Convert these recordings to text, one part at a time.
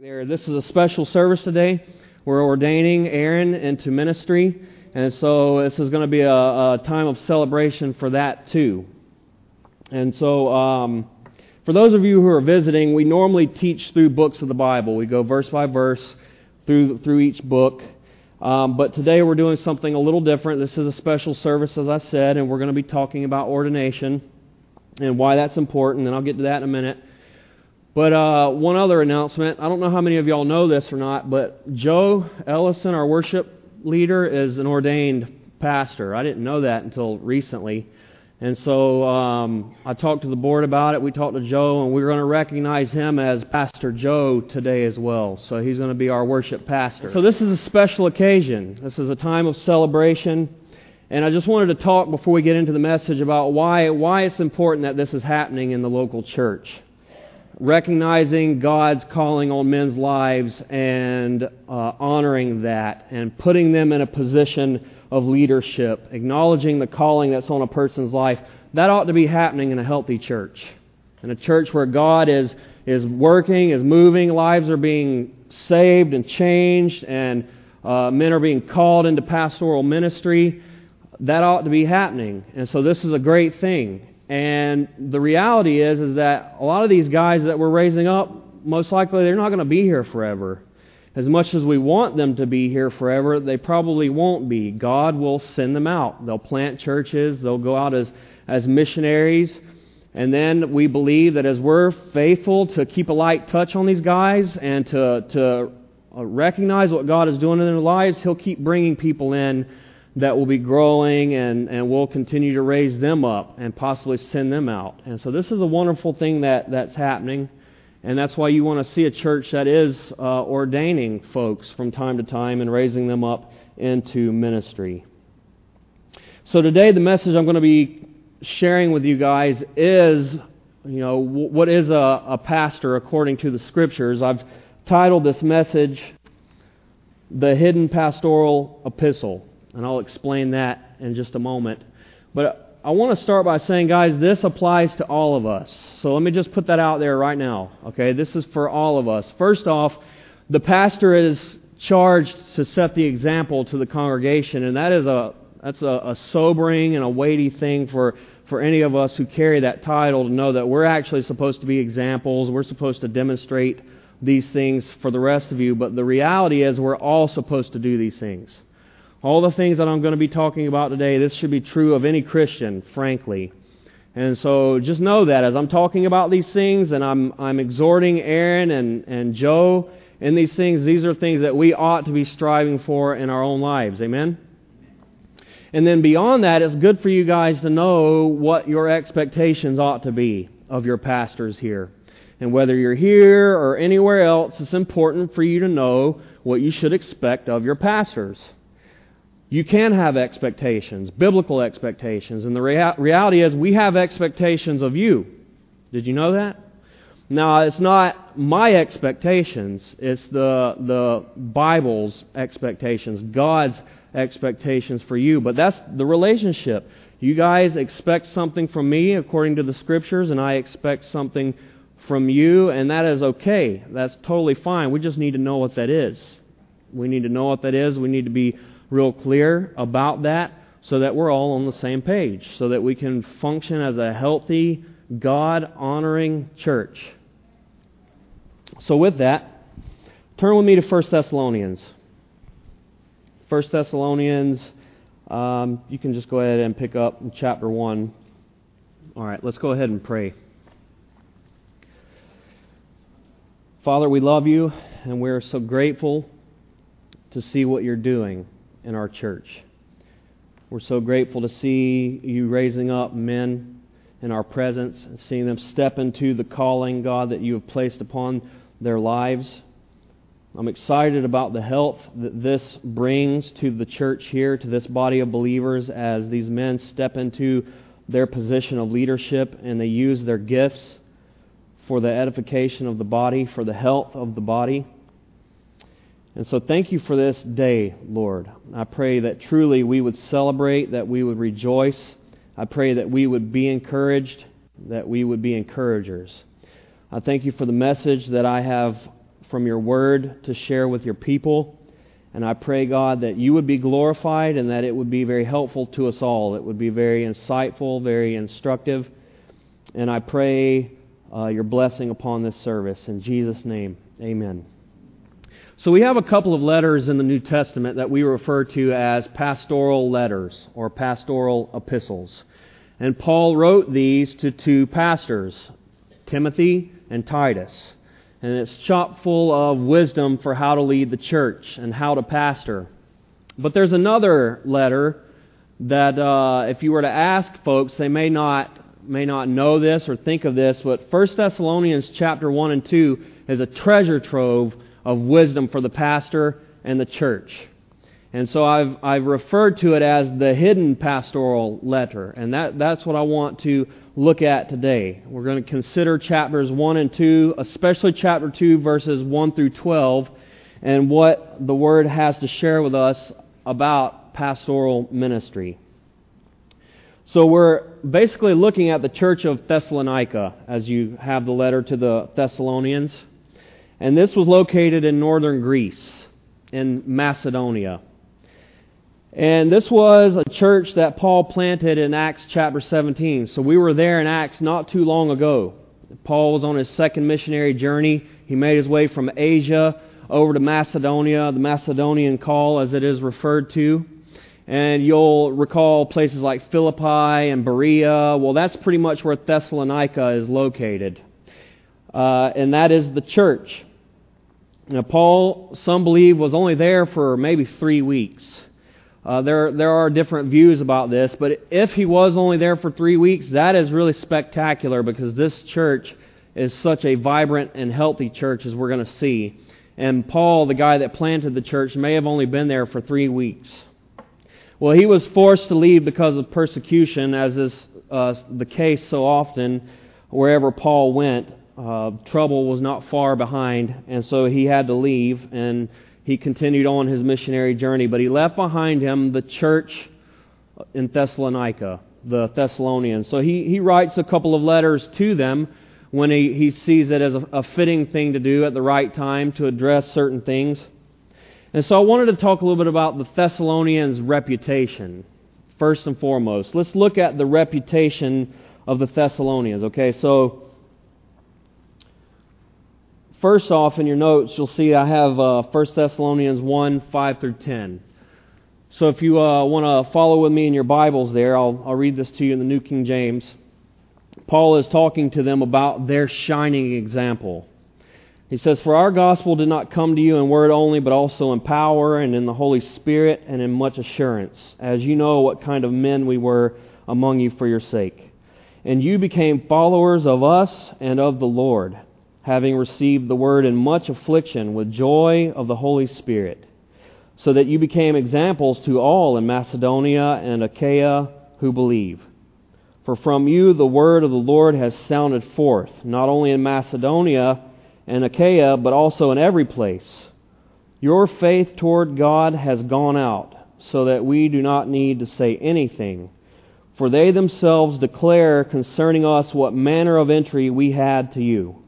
There, this is a special service today. We're ordaining Aaron into ministry, and so this is going to be a, a time of celebration for that too. And so, um, for those of you who are visiting, we normally teach through books of the Bible. We go verse by verse through through each book. Um, but today we're doing something a little different. This is a special service, as I said, and we're going to be talking about ordination and why that's important. And I'll get to that in a minute. But uh, one other announcement. I don't know how many of y'all know this or not, but Joe Ellison, our worship leader, is an ordained pastor. I didn't know that until recently. And so um, I talked to the board about it. We talked to Joe, and we're going to recognize him as Pastor Joe today as well. So he's going to be our worship pastor. So this is a special occasion. This is a time of celebration. And I just wanted to talk before we get into the message about why, why it's important that this is happening in the local church recognizing God's calling on men's lives and uh, honoring that and putting them in a position of leadership, acknowledging the calling that's on a person's life, that ought to be happening in a healthy church. In a church where God is, is working, is moving, lives are being saved and changed, and uh, men are being called into pastoral ministry, that ought to be happening. And so this is a great thing. And the reality is, is that a lot of these guys that we're raising up, most likely they're not going to be here forever. As much as we want them to be here forever, they probably won't be. God will send them out. They'll plant churches, they'll go out as, as missionaries. And then we believe that as we're faithful to keep a light touch on these guys and to, to recognize what God is doing in their lives, He'll keep bringing people in that will be growing and, and we'll continue to raise them up and possibly send them out. And so this is a wonderful thing that, that's happening. And that's why you want to see a church that is uh, ordaining folks from time to time and raising them up into ministry. So today, the message I'm going to be sharing with you guys is, you know, what is a, a pastor according to the scriptures. I've titled this message, The Hidden Pastoral Epistle and I'll explain that in just a moment. But I want to start by saying, guys, this applies to all of us. So let me just put that out there right now. Okay, this is for all of us. First off, the pastor is charged to set the example to the congregation, and that is a that's a, a sobering and a weighty thing for for any of us who carry that title to know that we're actually supposed to be examples. We're supposed to demonstrate these things for the rest of you. But the reality is, we're all supposed to do these things. All the things that I'm going to be talking about today, this should be true of any Christian, frankly. And so just know that as I'm talking about these things and I'm, I'm exhorting Aaron and, and Joe in these things, these are things that we ought to be striving for in our own lives. Amen? And then beyond that, it's good for you guys to know what your expectations ought to be of your pastors here. And whether you're here or anywhere else, it's important for you to know what you should expect of your pastors. You can have expectations, biblical expectations, and the rea- reality is we have expectations of you. Did you know that? Now, it's not my expectations, it's the, the Bible's expectations, God's expectations for you. But that's the relationship. You guys expect something from me according to the Scriptures, and I expect something from you, and that is okay. That's totally fine. We just need to know what that is. We need to know what that is. We need to be real clear about that so that we're all on the same page, so that we can function as a healthy, God honoring church. So, with that, turn with me to 1 Thessalonians. 1 Thessalonians, um, you can just go ahead and pick up chapter 1. All right, let's go ahead and pray. Father, we love you, and we're so grateful to see what you're doing in our church. We're so grateful to see you raising up men in our presence and seeing them step into the calling, God, that you have placed upon their lives. I'm excited about the health that this brings to the church here, to this body of believers, as these men step into their position of leadership and they use their gifts for the edification of the body, for the health of the body. And so thank you for this day, Lord. I pray that truly we would celebrate, that we would rejoice. I pray that we would be encouraged, that we would be encouragers. I thank you for the message that I have from your word to share with your people. And I pray, God, that you would be glorified and that it would be very helpful to us all. It would be very insightful, very instructive. And I pray uh, your blessing upon this service. In Jesus' name, amen. So we have a couple of letters in the New Testament that we refer to as pastoral letters or pastoral epistles. And Paul wrote these to two pastors, Timothy and Titus and it's chock full of wisdom for how to lead the church and how to pastor. But there's another letter that, uh, if you were to ask folks, they may not may not know this or think of this, but 1 Thessalonians chapter 1 and 2 is a treasure trove of wisdom for the pastor and the church. And so I've, I've referred to it as the hidden pastoral letter. And that, that's what I want to look at today. We're going to consider chapters 1 and 2, especially chapter 2, verses 1 through 12, and what the Word has to share with us about pastoral ministry. So we're basically looking at the church of Thessalonica as you have the letter to the Thessalonians. And this was located in northern Greece, in Macedonia. And this was a church that Paul planted in Acts chapter 17. So we were there in Acts not too long ago. Paul was on his second missionary journey. He made his way from Asia over to Macedonia, the Macedonian call as it is referred to. And you'll recall places like Philippi and Berea. Well, that's pretty much where Thessalonica is located. Uh, and that is the church. Now, Paul, some believe, was only there for maybe three weeks. Uh, there, there are different views about this, but if he was only there for three weeks, that is really spectacular because this church is such a vibrant and healthy church as we're going to see. And Paul, the guy that planted the church, may have only been there for three weeks. Well, he was forced to leave because of persecution, as is uh, the case so often wherever Paul went. Uh, trouble was not far behind, and so he had to leave. And he continued on his missionary journey, but he left behind him the church in Thessalonica, the Thessalonians. So he, he writes a couple of letters to them when he, he sees it as a, a fitting thing to do at the right time to address certain things. And so I wanted to talk a little bit about the Thessalonians' reputation, first and foremost. Let's look at the reputation of the Thessalonians. Okay, so First off, in your notes, you'll see I have uh, 1 Thessalonians 1 5 through 10. So if you uh, want to follow with me in your Bibles there, I'll, I'll read this to you in the New King James. Paul is talking to them about their shining example. He says, For our gospel did not come to you in word only, but also in power and in the Holy Spirit and in much assurance, as you know what kind of men we were among you for your sake. And you became followers of us and of the Lord having received the word in much affliction with joy of the Holy Spirit, so that you became examples to all in Macedonia and Achaia who believe. For from you the word of the Lord has sounded forth, not only in Macedonia and Achaia, but also in every place. Your faith toward God has gone out, so that we do not need to say anything. For they themselves declare concerning us what manner of entry we had to you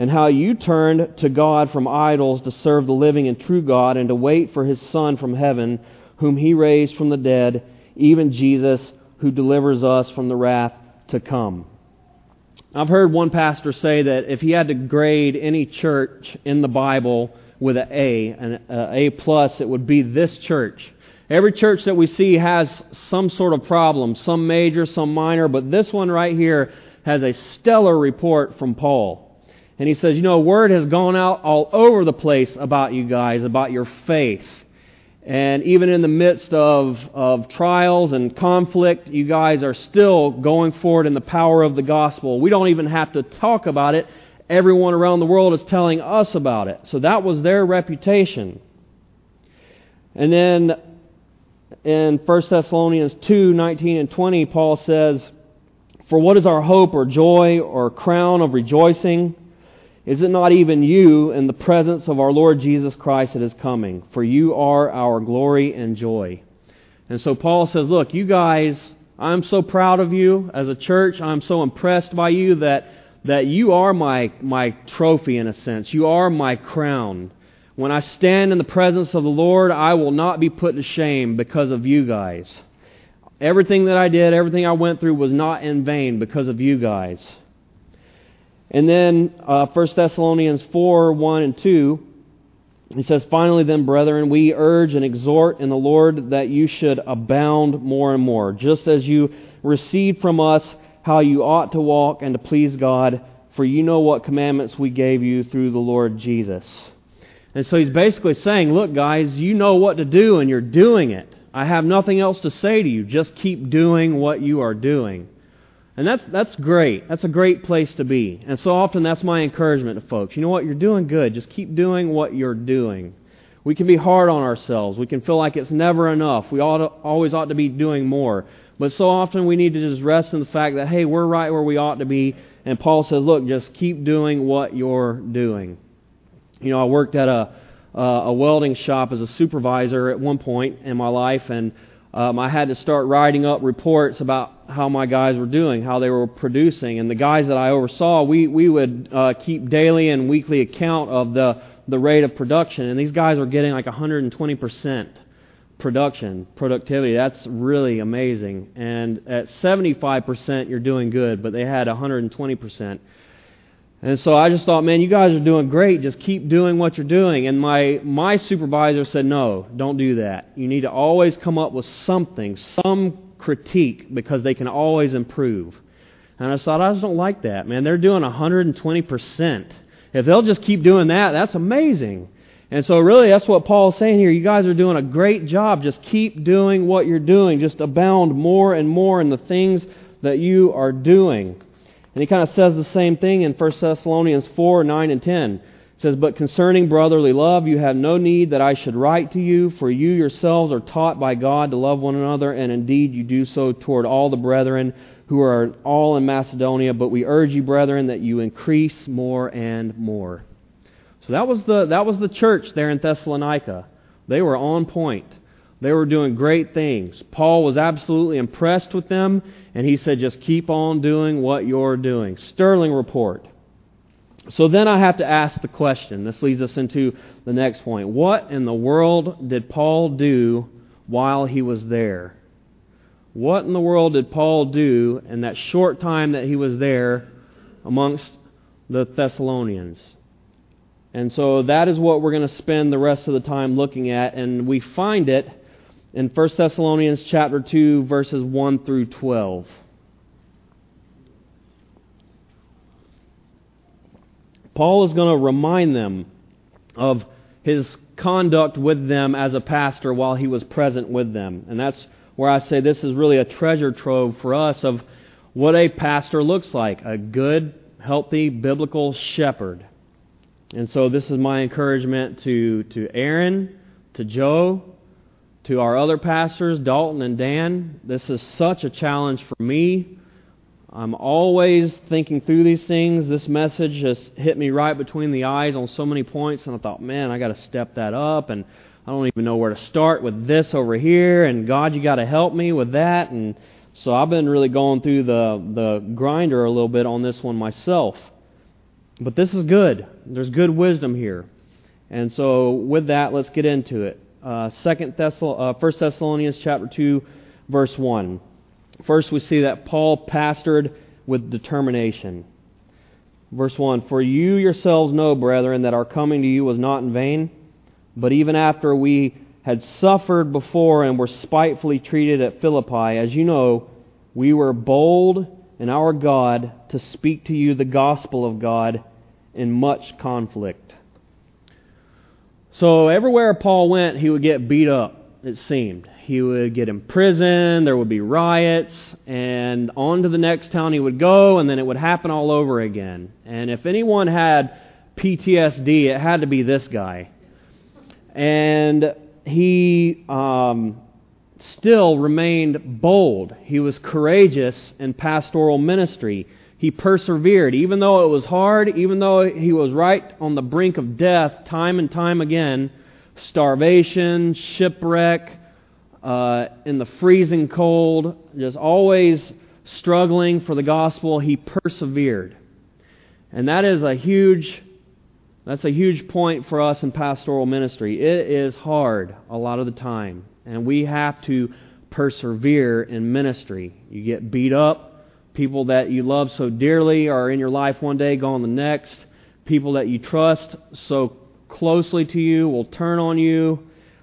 and how you turned to God from idols to serve the living and true God and to wait for his Son from heaven, whom he raised from the dead, even Jesus, who delivers us from the wrath to come. I've heard one pastor say that if he had to grade any church in the Bible with an A, an uh, A plus, it would be this church. Every church that we see has some sort of problem, some major, some minor, but this one right here has a stellar report from Paul. And he says, You know, word has gone out all over the place about you guys, about your faith. And even in the midst of, of trials and conflict, you guys are still going forward in the power of the gospel. We don't even have to talk about it. Everyone around the world is telling us about it. So that was their reputation. And then in 1 Thessalonians 2 19 and 20, Paul says, For what is our hope or joy or crown of rejoicing? Is it not even you in the presence of our Lord Jesus Christ that is coming? For you are our glory and joy. And so Paul says, Look, you guys, I'm so proud of you as a church. I'm so impressed by you that that you are my, my trophy in a sense. You are my crown. When I stand in the presence of the Lord, I will not be put to shame because of you guys. Everything that I did, everything I went through was not in vain because of you guys. And then uh, 1 Thessalonians 4 1 and 2, he says, Finally, then, brethren, we urge and exhort in the Lord that you should abound more and more, just as you received from us how you ought to walk and to please God, for you know what commandments we gave you through the Lord Jesus. And so he's basically saying, Look, guys, you know what to do, and you're doing it. I have nothing else to say to you. Just keep doing what you are doing. And that's, that's great. That's a great place to be. And so often that's my encouragement to folks. You know what? You're doing good. Just keep doing what you're doing. We can be hard on ourselves. We can feel like it's never enough. We ought to, always ought to be doing more. But so often we need to just rest in the fact that, hey, we're right where we ought to be. And Paul says, look, just keep doing what you're doing. You know, I worked at a, uh, a welding shop as a supervisor at one point in my life, and um, I had to start writing up reports about how my guys were doing, how they were producing. And the guys that I oversaw, we, we would uh, keep daily and weekly account of the, the rate of production. And these guys were getting like 120% production, productivity. That's really amazing. And at 75%, you're doing good, but they had 120%. And so I just thought, man, you guys are doing great. Just keep doing what you're doing. And my, my supervisor said, no, don't do that. You need to always come up with something, some critique, because they can always improve. And I thought, I just don't like that, man. They're doing 120%. If they'll just keep doing that, that's amazing. And so, really, that's what Paul's saying here. You guys are doing a great job. Just keep doing what you're doing. Just abound more and more in the things that you are doing. And he kind of says the same thing in 1 Thessalonians 4 9 and 10. It says, But concerning brotherly love, you have no need that I should write to you, for you yourselves are taught by God to love one another, and indeed you do so toward all the brethren who are all in Macedonia. But we urge you, brethren, that you increase more and more. So that was the, that was the church there in Thessalonica. They were on point. They were doing great things. Paul was absolutely impressed with them, and he said, just keep on doing what you're doing. Sterling report. So then I have to ask the question. This leads us into the next point. What in the world did Paul do while he was there? What in the world did Paul do in that short time that he was there amongst the Thessalonians? And so that is what we're going to spend the rest of the time looking at, and we find it in 1 Thessalonians chapter 2 verses 1 through 12. Paul is going to remind them of his conduct with them as a pastor while he was present with them. And that's where I say this is really a treasure trove for us of what a pastor looks like a good, healthy, biblical shepherd. And so this is my encouragement to, to Aaron, to Joe, to our other pastors, Dalton and Dan, this is such a challenge for me. I'm always thinking through these things. This message just hit me right between the eyes on so many points, and I thought, man, I got to step that up, and I don't even know where to start with this over here, and God, you got to help me with that, and so I've been really going through the the grinder a little bit on this one myself. But this is good. There's good wisdom here, and so with that, let's get into it uh, Second uh, 1 Thessalonians chapter 2, verse 1. First, we see that Paul pastored with determination. Verse 1 For you yourselves know, brethren, that our coming to you was not in vain, but even after we had suffered before and were spitefully treated at Philippi, as you know, we were bold in our God to speak to you the gospel of God in much conflict. So everywhere Paul went, he would get beat up, it seemed. He would get imprisoned, there would be riots, and on to the next town he would go, and then it would happen all over again. And if anyone had PTSD, it had to be this guy. And he um, still remained bold. He was courageous in pastoral ministry he persevered. Even though it was hard, even though he was right on the brink of death time and time again starvation, shipwreck, uh, in the freezing cold, just always struggling for the gospel he persevered. And that is a huge that's a huge point for us in pastoral ministry. It is hard a lot of the time, and we have to persevere in ministry. You get beat up, people that you love so dearly are in your life one day, gone the next. People that you trust so closely to you will turn on you.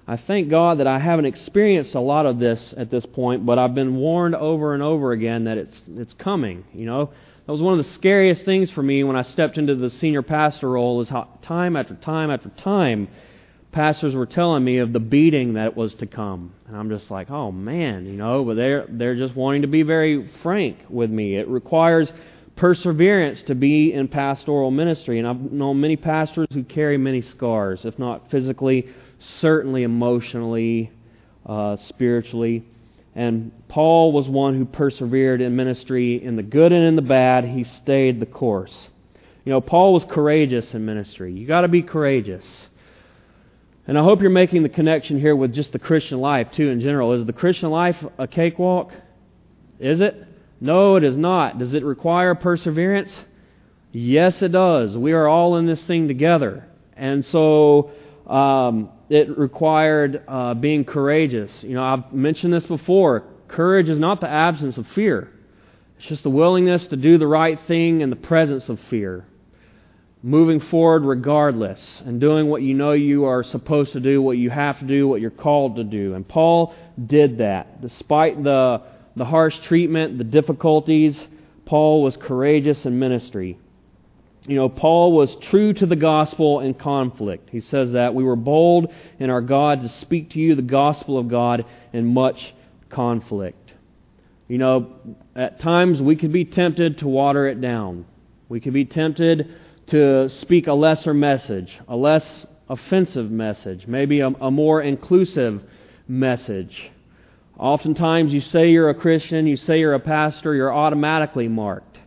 I thank God that I haven't experienced a lot of this at this point, but I've been warned over and over again that it's it's coming. You know, that was one of the scariest things for me when I stepped into the senior pastor role. Is how time after time after time, pastors were telling me of the beating that was to come, and I'm just like, oh man, you know. But they're they're just wanting to be very frank with me. It requires perseverance to be in pastoral ministry, and I've known many pastors who carry many scars, if not physically certainly emotionally, uh, spiritually. And Paul was one who persevered in ministry in the good and in the bad. He stayed the course. You know, Paul was courageous in ministry. You got to be courageous. And I hope you're making the connection here with just the Christian life, too, in general. Is the Christian life a cakewalk? Is it? No, it is not. Does it require perseverance? Yes, it does. We are all in this thing together. And so um, it required uh, being courageous. You know, I've mentioned this before. Courage is not the absence of fear, it's just the willingness to do the right thing in the presence of fear. Moving forward regardless and doing what you know you are supposed to do, what you have to do, what you're called to do. And Paul did that. Despite the, the harsh treatment, the difficulties, Paul was courageous in ministry you know, Paul was true to the gospel in conflict. He says that. We were bold in our God to speak to you the gospel of God in much conflict. You know, at times we could be tempted to water it down. We could be tempted to speak a lesser message, a less offensive message, maybe a, a more inclusive message. Oftentimes, you say you're a Christian, you say you're a pastor, you're automatically marked.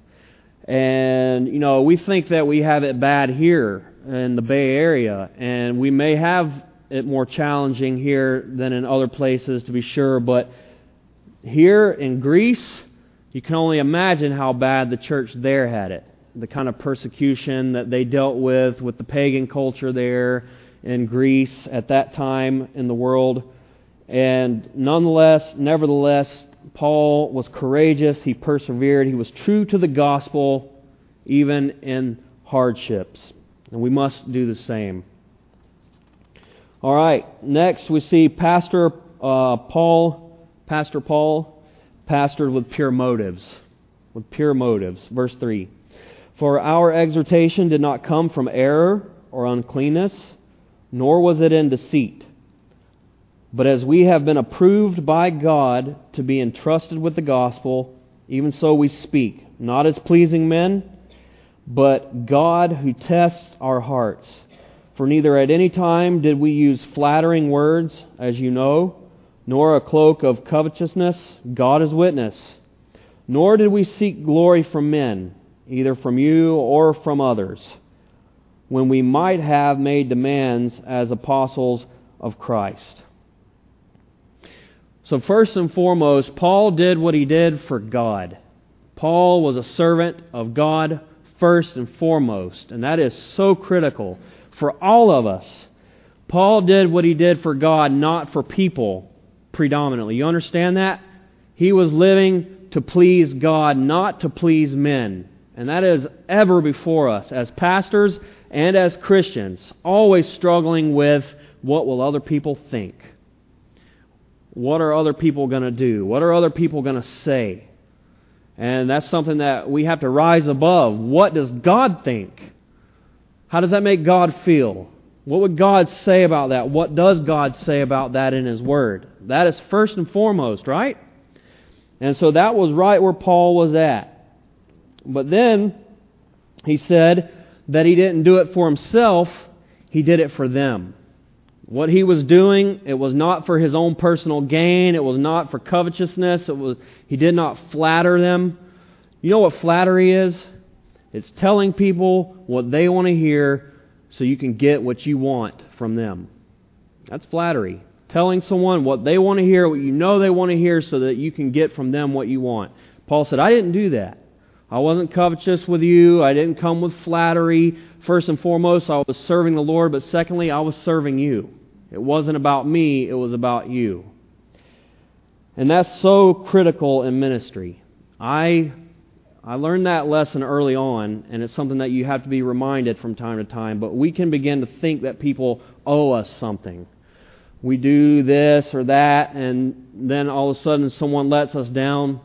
And, you know, we think that we have it bad here in the Bay Area, and we may have it more challenging here than in other places, to be sure, but here in Greece, you can only imagine how bad the church there had it. The kind of persecution that they dealt with, with the pagan culture there in Greece at that time in the world. And nonetheless, nevertheless, Paul was courageous, he persevered, he was true to the gospel, even in hardships. And we must do the same. All right, next we see Pastor uh, Paul, Pastor Paul, pastored with pure motives. With pure motives. Verse 3 For our exhortation did not come from error or uncleanness, nor was it in deceit. But as we have been approved by God to be entrusted with the gospel, even so we speak, not as pleasing men, but God who tests our hearts. For neither at any time did we use flattering words, as you know, nor a cloak of covetousness, God is witness. Nor did we seek glory from men, either from you or from others, when we might have made demands as apostles of Christ. So, first and foremost, Paul did what he did for God. Paul was a servant of God first and foremost, and that is so critical for all of us. Paul did what he did for God, not for people predominantly. You understand that? He was living to please God, not to please men. And that is ever before us as pastors and as Christians, always struggling with what will other people think. What are other people going to do? What are other people going to say? And that's something that we have to rise above. What does God think? How does that make God feel? What would God say about that? What does God say about that in His Word? That is first and foremost, right? And so that was right where Paul was at. But then he said that he didn't do it for himself, he did it for them. What he was doing, it was not for his own personal gain. It was not for covetousness. It was, he did not flatter them. You know what flattery is? It's telling people what they want to hear so you can get what you want from them. That's flattery. Telling someone what they want to hear, what you know they want to hear, so that you can get from them what you want. Paul said, I didn't do that. I wasn't covetous with you. I didn't come with flattery. First and foremost, I was serving the Lord, but secondly, I was serving you. It wasn't about me, it was about you. And that's so critical in ministry. I I learned that lesson early on, and it's something that you have to be reminded from time to time. But we can begin to think that people owe us something. We do this or that, and then all of a sudden someone lets us down.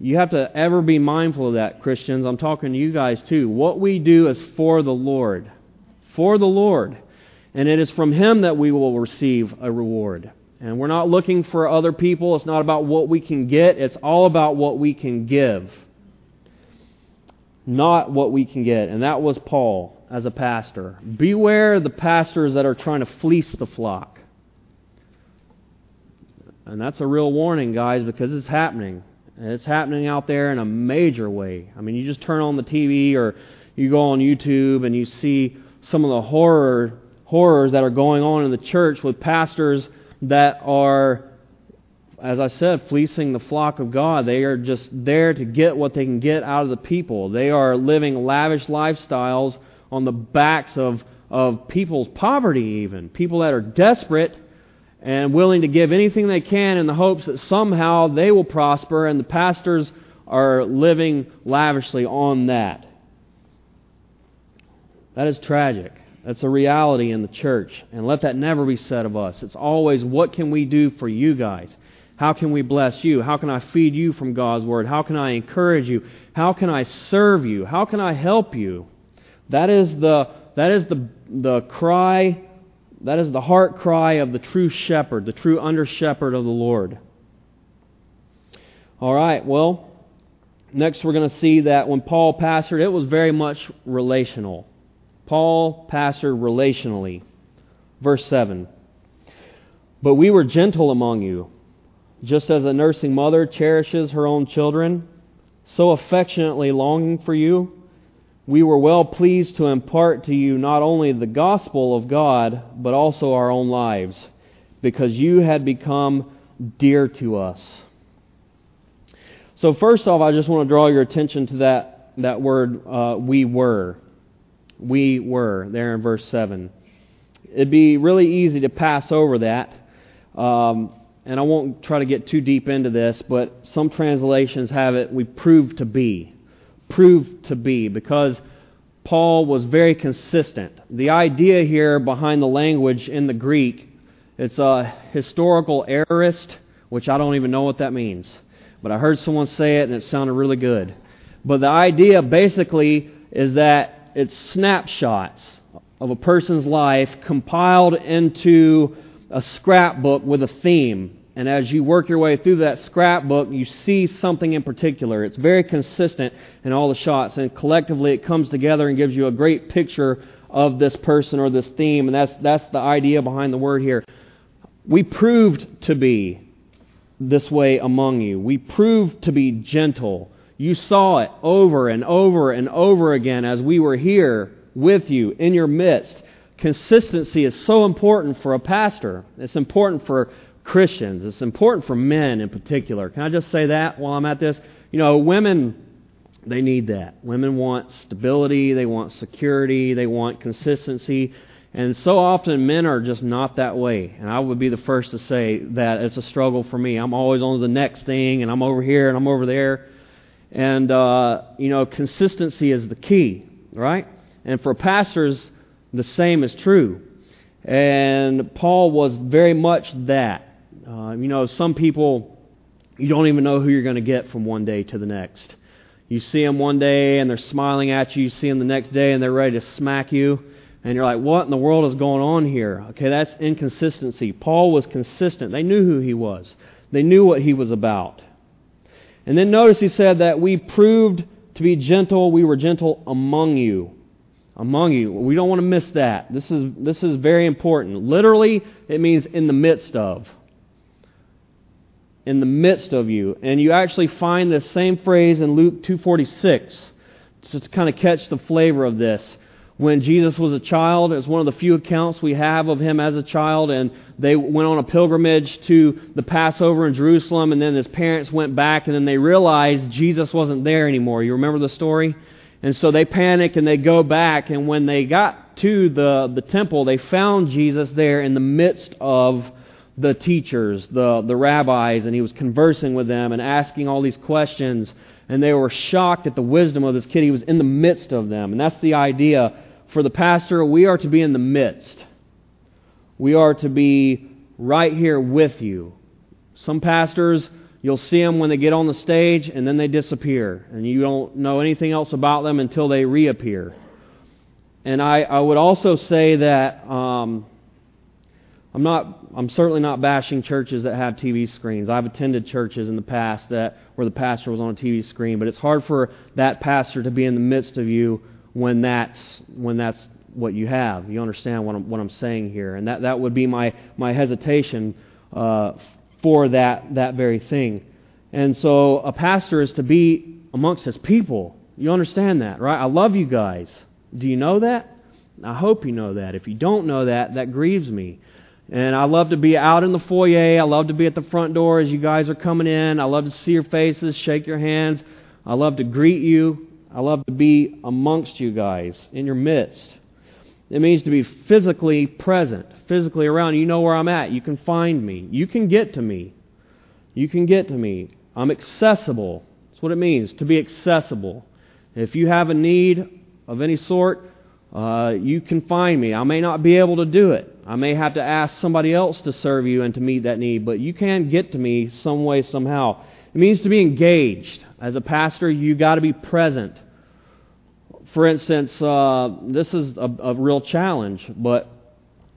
You have to ever be mindful of that, Christians. I'm talking to you guys too. What we do is for the Lord. For the Lord. And it is from Him that we will receive a reward. And we're not looking for other people. It's not about what we can get, it's all about what we can give not what we can get. And that was Paul as a pastor. Beware the pastors that are trying to fleece the flock. And that's a real warning, guys, because it's happening. And it's happening out there in a major way. I mean, you just turn on the TV or you go on YouTube and you see some of the horror horrors that are going on in the church with pastors that are as I said, fleecing the flock of God. They are just there to get what they can get out of the people. They are living lavish lifestyles on the backs of, of people's poverty, even. People that are desperate and willing to give anything they can in the hopes that somehow they will prosper, and the pastors are living lavishly on that. That is tragic. That's a reality in the church. And let that never be said of us. It's always, what can we do for you guys? How can we bless you? How can I feed you from God's Word? How can I encourage you? How can I serve you? How can I help you? That is the, that is the, the cry, that is the heart cry of the true shepherd, the true under shepherd of the Lord. All right, well, next we're going to see that when Paul pastored, it was very much relational. Paul pastored relationally. Verse 7 But we were gentle among you just as a nursing mother cherishes her own children, so affectionately longing for you, we were well pleased to impart to you not only the gospel of God, but also our own lives, because you had become dear to us. So, first off, I just want to draw your attention to that, that word, uh, we were. We were, there in verse 7. It'd be really easy to pass over that. Um, and I won't try to get too deep into this, but some translations have it, we proved to be. Proved to be, because Paul was very consistent. The idea here behind the language in the Greek, it's a historical aorist, which I don't even know what that means. But I heard someone say it and it sounded really good. But the idea basically is that it's snapshots of a person's life compiled into a scrapbook with a theme. And as you work your way through that scrapbook, you see something in particular. It's very consistent in all the shots, and collectively it comes together and gives you a great picture of this person or this theme. And that's, that's the idea behind the word here. We proved to be this way among you. We proved to be gentle. You saw it over and over and over again as we were here with you in your midst consistency is so important for a pastor. It's important for Christians. It's important for men in particular. Can I just say that while I'm at this? You know, women, they need that. Women want stability, they want security, they want consistency. And so often men are just not that way. And I would be the first to say that it's a struggle for me. I'm always on the next thing, and I'm over here and I'm over there. And, uh, you know, consistency is the key, right? And for pastors, the same is true. And Paul was very much that. Uh, you know, some people, you don't even know who you're going to get from one day to the next. You see them one day and they're smiling at you. You see them the next day and they're ready to smack you. And you're like, what in the world is going on here? Okay, that's inconsistency. Paul was consistent. They knew who he was, they knew what he was about. And then notice he said that we proved to be gentle. We were gentle among you among you. We don't want to miss that. This is, this is very important. Literally, it means in the midst of. In the midst of you. And you actually find this same phrase in Luke 2.46 to kind of catch the flavor of this. when Jesus was a child. It's one of the few accounts we have of him as a child, and they went on a pilgrimage to the Passover in Jerusalem, and then his parents went back, and then they realized Jesus wasn't there anymore. You remember the story? And so they panic and they go back, and when they got to the, the temple, they found Jesus there in the midst of the teachers, the, the rabbis, and he was conversing with them and asking all these questions. And they were shocked at the wisdom of this kid. He was in the midst of them. And that's the idea for the pastor, we are to be in the midst. We are to be right here with you. Some pastors, you'll see them when they get on the stage and then they disappear. And you don't know anything else about them until they reappear. And I, I would also say that um, I'm not I'm certainly not bashing churches that have TV screens. I've attended churches in the past that where the pastor was on a TV screen, but it's hard for that pastor to be in the midst of you when that's when that's what you have. You understand what I'm what I'm saying here, and that that would be my my hesitation uh, for that that very thing. And so a pastor is to be amongst his people. You understand that, right? I love you guys. Do you know that? I hope you know that. If you don't know that, that grieves me. And I love to be out in the foyer. I love to be at the front door as you guys are coming in. I love to see your faces, shake your hands. I love to greet you. I love to be amongst you guys, in your midst. It means to be physically present, physically around. You know where I'm at. You can find me. You can get to me. You can get to me. I'm accessible. That's what it means, to be accessible. If you have a need of any sort, uh, you can find me. I may not be able to do it. I may have to ask somebody else to serve you and to meet that need, but you can't get to me some way, somehow. It means to be engaged. As a pastor, you got to be present. For instance, uh, this is a, a real challenge, but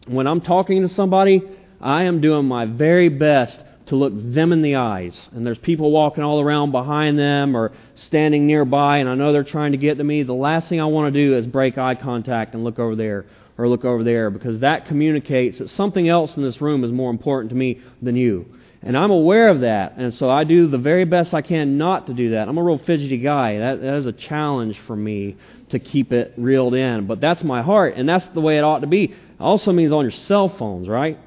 when I'm talking to somebody, I am doing my very best to look them in the eyes. And there's people walking all around behind them or standing nearby, and I know they're trying to get to me. The last thing I want to do is break eye contact and look over there or look over there because that communicates that something else in this room is more important to me than you. And I'm aware of that, and so I do the very best I can not to do that. I'm a real fidgety guy. That, that is a challenge for me to keep it reeled in. But that's my heart, and that's the way it ought to be. It also means on your cell phones, right?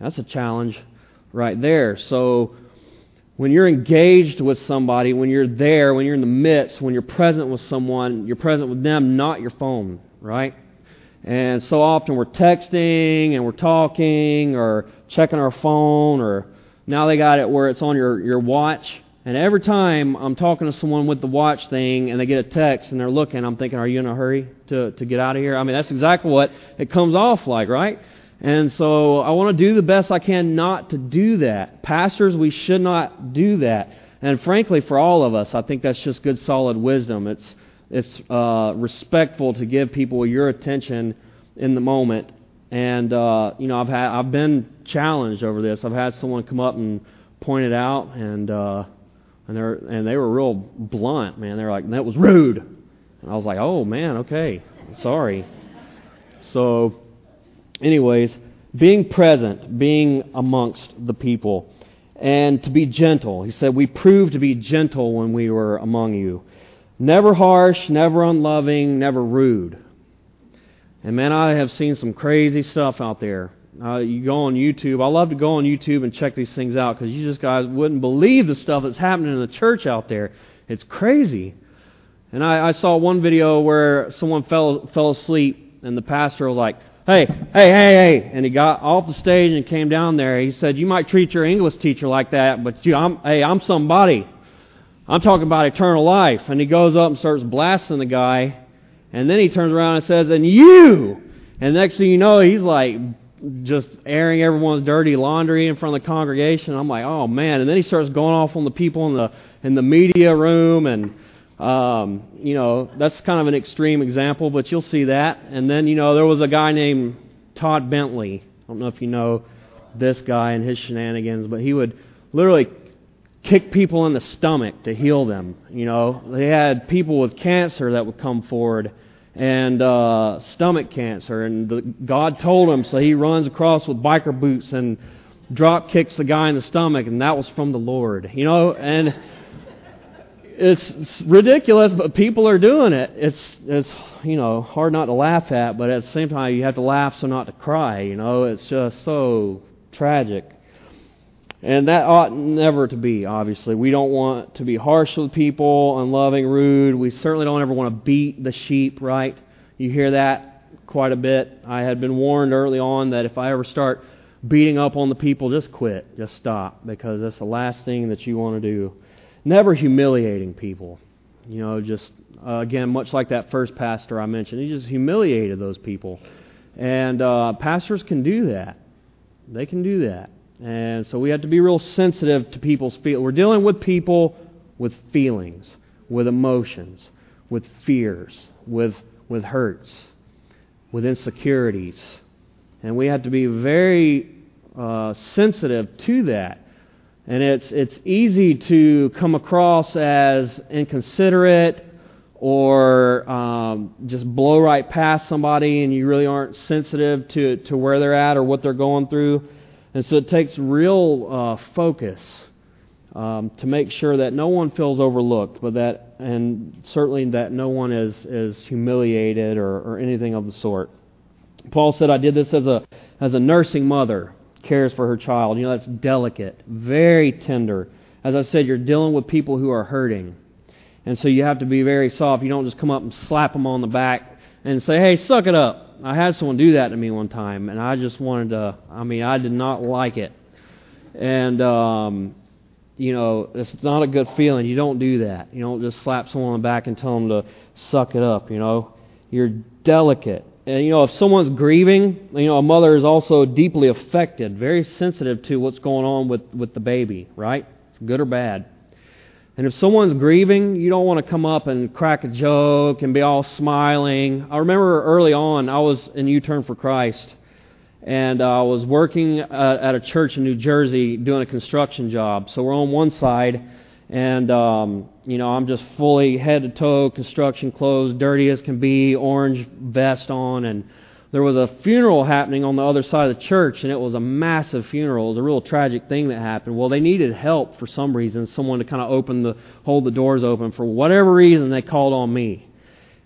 That's a challenge right there. So when you're engaged with somebody, when you're there, when you're in the midst, when you're present with someone, you're present with them, not your phone, right? And so often we're texting and we're talking or checking our phone or now they got it where it's on your, your watch. And every time I'm talking to someone with the watch thing and they get a text and they're looking, I'm thinking, are you in a hurry to, to get out of here? I mean, that's exactly what it comes off like, right? And so I want to do the best I can not to do that. Pastors, we should not do that. And frankly, for all of us, I think that's just good, solid wisdom. It's, it's uh, respectful to give people your attention in the moment and uh, you know, I've had I've been challenged over this. I've had someone come up and point it out, and uh, and they're and they were real blunt, man. They were like, "That was rude," and I was like, "Oh man, okay, sorry." So, anyways, being present, being amongst the people, and to be gentle. He said, "We proved to be gentle when we were among you." Never harsh, never unloving, never rude. And man, I have seen some crazy stuff out there. Uh, you go on YouTube. I love to go on YouTube and check these things out because you just guys wouldn't believe the stuff that's happening in the church out there. It's crazy. And I, I saw one video where someone fell fell asleep, and the pastor was like, "Hey, hey, hey, hey!" And he got off the stage and came down there. He said, "You might treat your English teacher like that, but you, I'm, hey, I'm somebody. I'm talking about eternal life." And he goes up and starts blasting the guy and then he turns around and says, and you! And next thing you know, he's like just airing everyone's dirty laundry in front of the congregation. I'm like, oh man. And then he starts going off on the people in the in the media room and um, you know, that's kind of an extreme example, but you'll see that. And then, you know, there was a guy named Todd Bentley. I don't know if you know this guy and his shenanigans, but he would literally kick people in the stomach to heal them. You know, they had people with cancer that would come forward and uh, stomach cancer. And the, God told him, so he runs across with biker boots and drop kicks the guy in the stomach, and that was from the Lord. You know, and it's ridiculous, but people are doing it. It's it's you know hard not to laugh at, but at the same time you have to laugh so not to cry. You know, it's just so tragic. And that ought never to be, obviously. We don't want to be harsh with people, unloving, rude. We certainly don't ever want to beat the sheep, right? You hear that quite a bit. I had been warned early on that if I ever start beating up on the people, just quit. Just stop, because that's the last thing that you want to do. Never humiliating people. You know, just, uh, again, much like that first pastor I mentioned, he just humiliated those people. And uh, pastors can do that. They can do that. And so we have to be real sensitive to people's feelings. We're dealing with people with feelings, with emotions, with fears, with, with hurts, with insecurities. And we have to be very uh, sensitive to that. And it's, it's easy to come across as inconsiderate or um, just blow right past somebody and you really aren't sensitive to, to where they're at or what they're going through. And so it takes real uh, focus um, to make sure that no one feels overlooked, but that, and certainly that no one is, is humiliated or, or anything of the sort. Paul said, I did this as a, as a nursing mother cares for her child. You know, that's delicate, very tender. As I said, you're dealing with people who are hurting. And so you have to be very soft. You don't just come up and slap them on the back and say, hey, suck it up. I had someone do that to me one time, and I just wanted to. I mean, I did not like it, and um, you know, it's not a good feeling. You don't do that. You don't just slap someone on the back and tell them to suck it up. You know, you're delicate. And you know, if someone's grieving, you know, a mother is also deeply affected, very sensitive to what's going on with with the baby, right? Good or bad. And if someone's grieving, you don't want to come up and crack a joke and be all smiling. I remember early on, I was in U Turn for Christ, and uh, I was working uh, at a church in New Jersey doing a construction job. So we're on one side, and um, you know I'm just fully head to toe construction clothes, dirty as can be, orange vest on, and there was a funeral happening on the other side of the church, and it was a massive funeral. It was a real tragic thing that happened. Well, they needed help for some reason, someone to kind of open the, hold the doors open. For whatever reason, they called on me.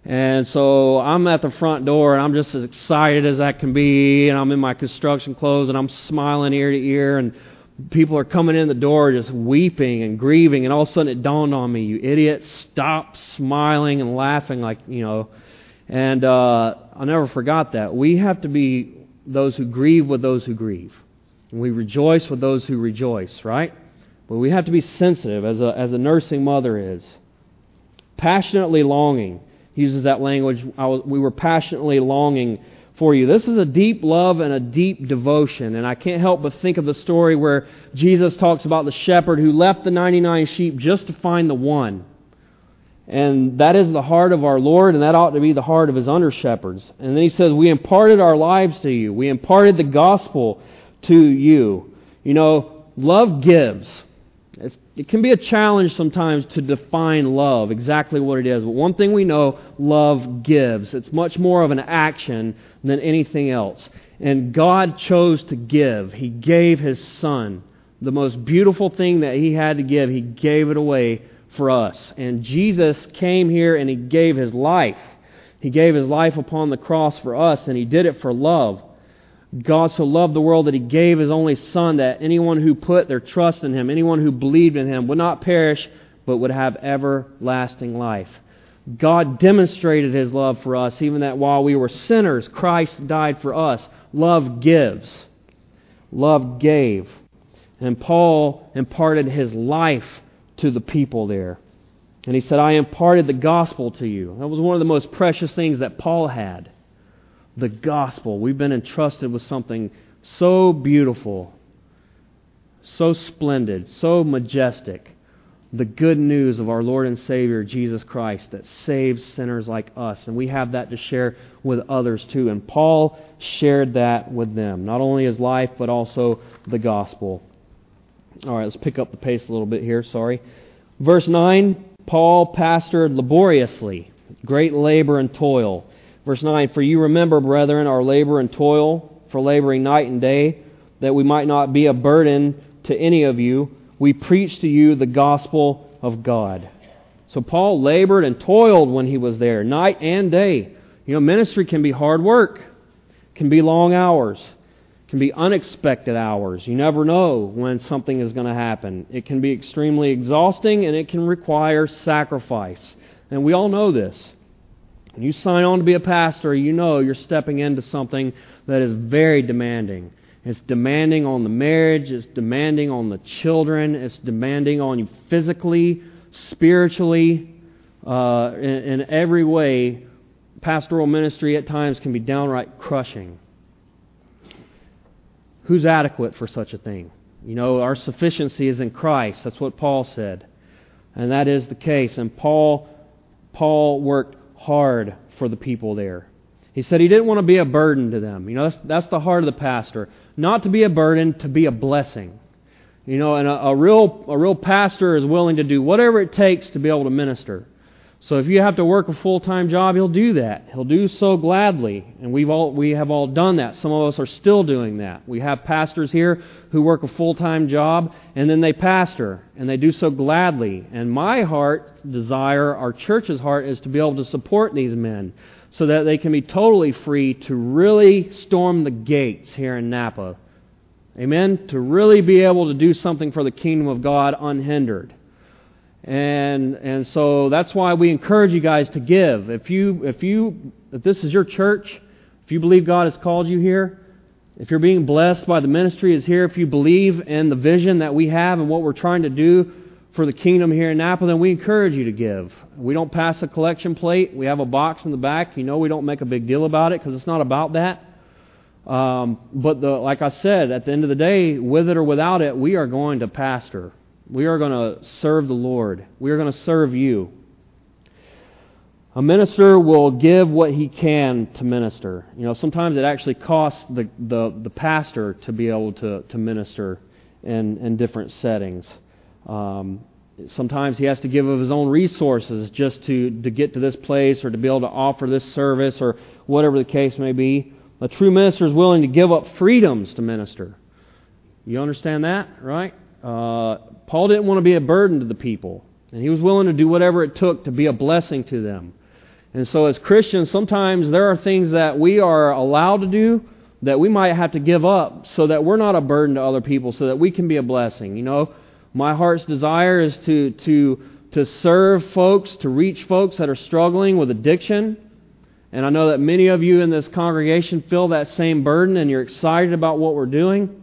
And so I'm at the front door, and I'm just as excited as I can be, and I'm in my construction clothes, and I'm smiling ear to ear, and people are coming in the door just weeping and grieving, and all of a sudden it dawned on me, you idiot, stop smiling and laughing like, you know, and uh, I'll never forgot that. We have to be those who grieve with those who grieve. And we rejoice with those who rejoice, right? But we have to be sensitive, as a, as a nursing mother is. Passionately longing. He uses that language. Was, we were passionately longing for you. This is a deep love and a deep devotion. And I can't help but think of the story where Jesus talks about the shepherd who left the 99 sheep just to find the one. And that is the heart of our Lord, and that ought to be the heart of his under shepherds. And then he says, We imparted our lives to you. We imparted the gospel to you. You know, love gives. It can be a challenge sometimes to define love, exactly what it is. But one thing we know love gives. It's much more of an action than anything else. And God chose to give. He gave His Son. The most beautiful thing that He had to give, He gave it away for us. And Jesus came here and He gave His life. He gave His life upon the cross for us, and He did it for love. God so loved the world that He gave His only Son, that anyone who put their trust in Him, anyone who believed in Him, would not perish, but would have everlasting life. God demonstrated His love for us, even that while we were sinners, Christ died for us. Love gives. Love gave. And Paul imparted his life to the people there. And he said, I imparted the gospel to you. That was one of the most precious things that Paul had. The gospel. We've been entrusted with something so beautiful, so splendid, so majestic. The good news of our Lord and Savior, Jesus Christ, that saves sinners like us. And we have that to share with others too. And Paul shared that with them. Not only his life, but also the gospel. All right, let's pick up the pace a little bit here. Sorry. Verse 9 Paul pastored laboriously, great labor and toil. Verse 9 For you remember, brethren, our labor and toil, for laboring night and day, that we might not be a burden to any of you. We preach to you the gospel of God. So Paul labored and toiled when he was there, night and day. You know, ministry can be hard work, can be long hours, can be unexpected hours. You never know when something is going to happen. It can be extremely exhausting and it can require sacrifice. And we all know this. You sign on to be a pastor, you know you're stepping into something that is very demanding. It's demanding on the marriage, it's demanding on the children, it's demanding on you physically, spiritually, uh, in, in every way. Pastoral ministry at times can be downright crushing. Who's adequate for such a thing? You know, our sufficiency is in Christ. That's what Paul said. And that is the case. And Paul Paul worked hard for the people there. He said he didn't want to be a burden to them. You know, that's, that's the heart of the pastor. Not to be a burden, to be a blessing. You know, and a, a real a real pastor is willing to do whatever it takes to be able to minister. So if you have to work a full-time job, he'll do that. He'll do so gladly, and we've all we have all done that. Some of us are still doing that. We have pastors here who work a full-time job and then they pastor, and they do so gladly. And my heart desire, our church's heart is to be able to support these men so that they can be totally free to really storm the gates here in Napa. Amen. To really be able to do something for the kingdom of God unhindered. And and so that's why we encourage you guys to give. If you if you if this is your church, if you believe God has called you here, if you're being blessed by the ministry is here, if you believe in the vision that we have and what we're trying to do for the kingdom here in Napa, then we encourage you to give. We don't pass a collection plate. We have a box in the back. You know, we don't make a big deal about it because it's not about that. Um, but the, like I said, at the end of the day, with it or without it, we are going to pastor. We are going to serve the Lord. We are going to serve you. A minister will give what he can to minister. You know, sometimes it actually costs the, the, the pastor to be able to, to minister in, in different settings. Um, sometimes he has to give of his own resources just to, to get to this place or to be able to offer this service or whatever the case may be. A true minister is willing to give up freedoms to minister. You understand that, right? Uh, Paul didn't want to be a burden to the people, and he was willing to do whatever it took to be a blessing to them. And so, as Christians, sometimes there are things that we are allowed to do that we might have to give up so that we're not a burden to other people, so that we can be a blessing. You know, my heart's desire is to, to, to serve folks, to reach folks that are struggling with addiction. And I know that many of you in this congregation feel that same burden and you're excited about what we're doing.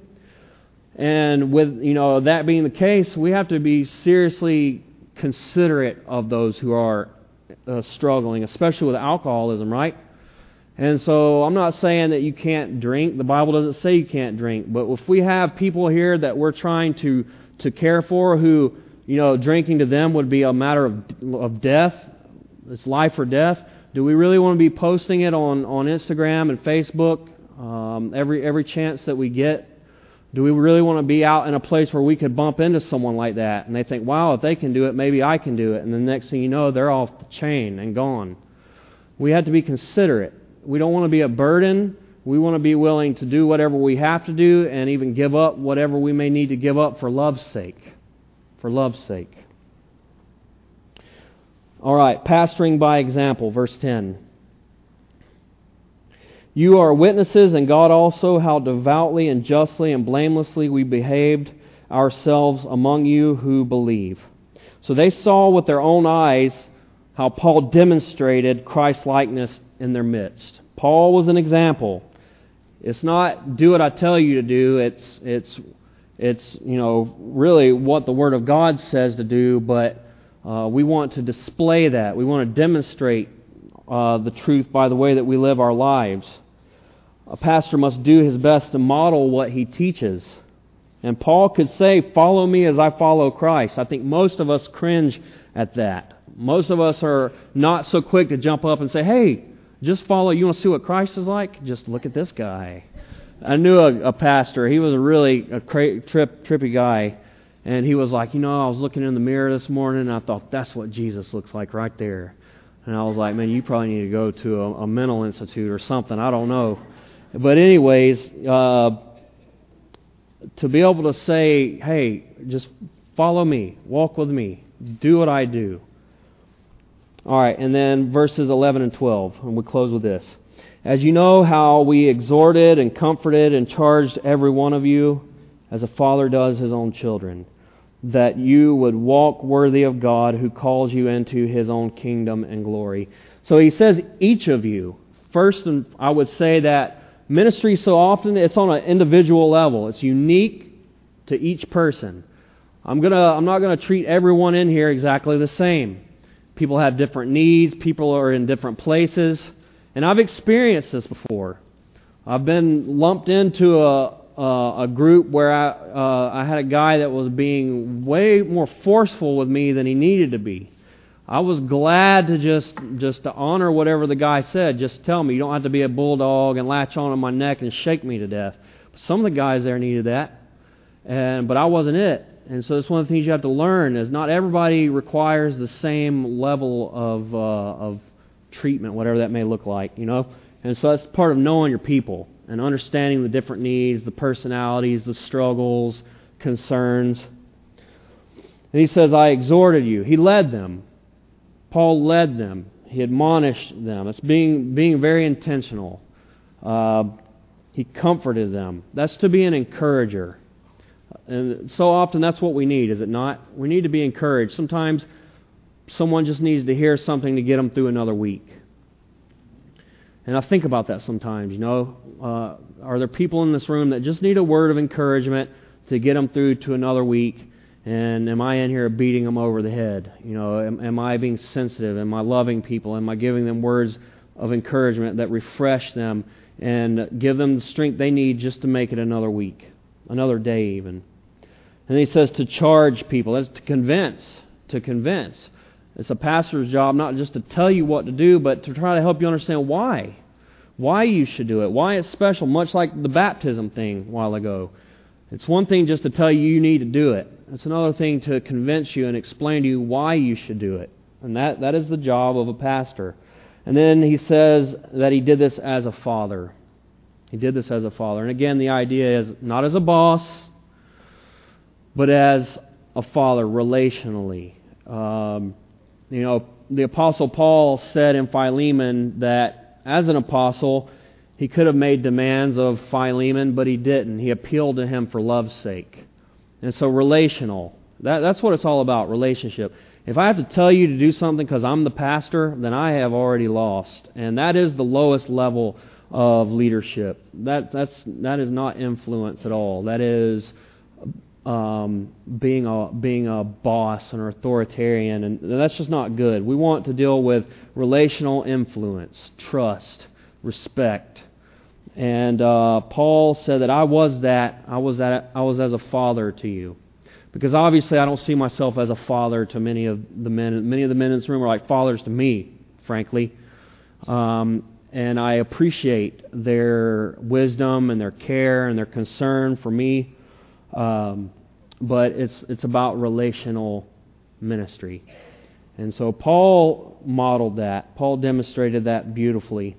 And with you know that being the case, we have to be seriously considerate of those who are uh, struggling, especially with alcoholism, right? And so I'm not saying that you can't drink. The Bible doesn't say you can't drink. But if we have people here that we're trying to, to care for who, you know, drinking to them would be a matter of, of death, it's life or death, do we really want to be posting it on, on Instagram and Facebook um, every, every chance that we get? Do we really want to be out in a place where we could bump into someone like that and they think, wow, if they can do it, maybe I can do it. And the next thing you know, they're off the chain and gone. We have to be considerate. We don't want to be a burden. We want to be willing to do whatever we have to do and even give up whatever we may need to give up for love's sake. For love's sake. All right, pastoring by example, verse 10. You are witnesses, and God also, how devoutly and justly and blamelessly we behaved ourselves among you who believe. So they saw with their own eyes how Paul demonstrated Christ likeness in their midst. Paul was an example. It's not do what I tell you to do. It's it's it's you know really what the Word of God says to do, but uh, we want to display that. We want to demonstrate uh, the truth by the way that we live our lives a pastor must do his best to model what he teaches. And Paul could say, Follow me as I follow Christ. I think most of us cringe at that. Most of us are not so quick to jump up and say, Hey, just follow. You want to see what Christ is like? Just look at this guy. I knew a, a pastor. He was a really a cra- trip, trippy guy. And he was like, You know, I was looking in the mirror this morning and I thought, That's what Jesus looks like right there. And I was like, Man, you probably need to go to a, a mental institute or something. I don't know. But, anyways, uh, to be able to say, hey, just follow me, walk with me, do what I do. All right, and then verses 11 and 12, and we close with this. As you know how we exhorted and comforted and charged every one of you, as a father does his own children, that you would walk worthy of God who calls you into his own kingdom and glory. So he says, each of you. First, and I would say that ministry so often it's on an individual level. It's unique to each person. I'm gonna I'm not gonna treat everyone in here exactly the same. People have different needs, people are in different places, and I've experienced this before. I've been lumped into a uh, a group where I uh, I had a guy that was being way more forceful with me than he needed to be. I was glad to just just to honor whatever the guy said. Just tell me. You don't have to be a bulldog and latch on to my neck and shake me to death. But some of the guys there needed that, and but I wasn't it. And so that's one of the things you have to learn is not everybody requires the same level of uh, of treatment, whatever that may look like. You know, and so that's part of knowing your people and understanding the different needs, the personalities, the struggles, concerns. And he says, I exhorted you. He led them. Paul led them. He admonished them. It's being, being very intentional. Uh, he comforted them. That's to be an encourager. And so often that's what we need, is it not? We need to be encouraged. Sometimes someone just needs to hear something to get them through another week. And I think about that sometimes, you know. Uh, are there people in this room that just need a word of encouragement to get them through to another week? And am I in here beating them over the head? You know, am, am I being sensitive? Am I loving people? Am I giving them words of encouragement that refresh them and give them the strength they need just to make it another week, another day even? And he says to charge people. That's to convince. To convince. It's a pastor's job not just to tell you what to do, but to try to help you understand why. Why you should do it. Why it's special, much like the baptism thing a while ago. It's one thing just to tell you you need to do it. It's another thing to convince you and explain to you why you should do it. And that, that is the job of a pastor. And then he says that he did this as a father. He did this as a father. And again, the idea is not as a boss, but as a father relationally. Um, you know, the Apostle Paul said in Philemon that as an apostle, he could have made demands of Philemon, but he didn't. He appealed to him for love's sake. And so, relational. That, that's what it's all about relationship. If I have to tell you to do something because I'm the pastor, then I have already lost. And that is the lowest level of leadership. That, that's, that is not influence at all. That is um, being, a, being a boss, an authoritarian. And that's just not good. We want to deal with relational influence, trust, respect. And uh, Paul said that I was that. I was that. I was as a father to you, because obviously I don't see myself as a father to many of the men. Many of the men in this room are like fathers to me, frankly. Um, and I appreciate their wisdom and their care and their concern for me. Um, but it's it's about relational ministry. And so Paul modeled that. Paul demonstrated that beautifully.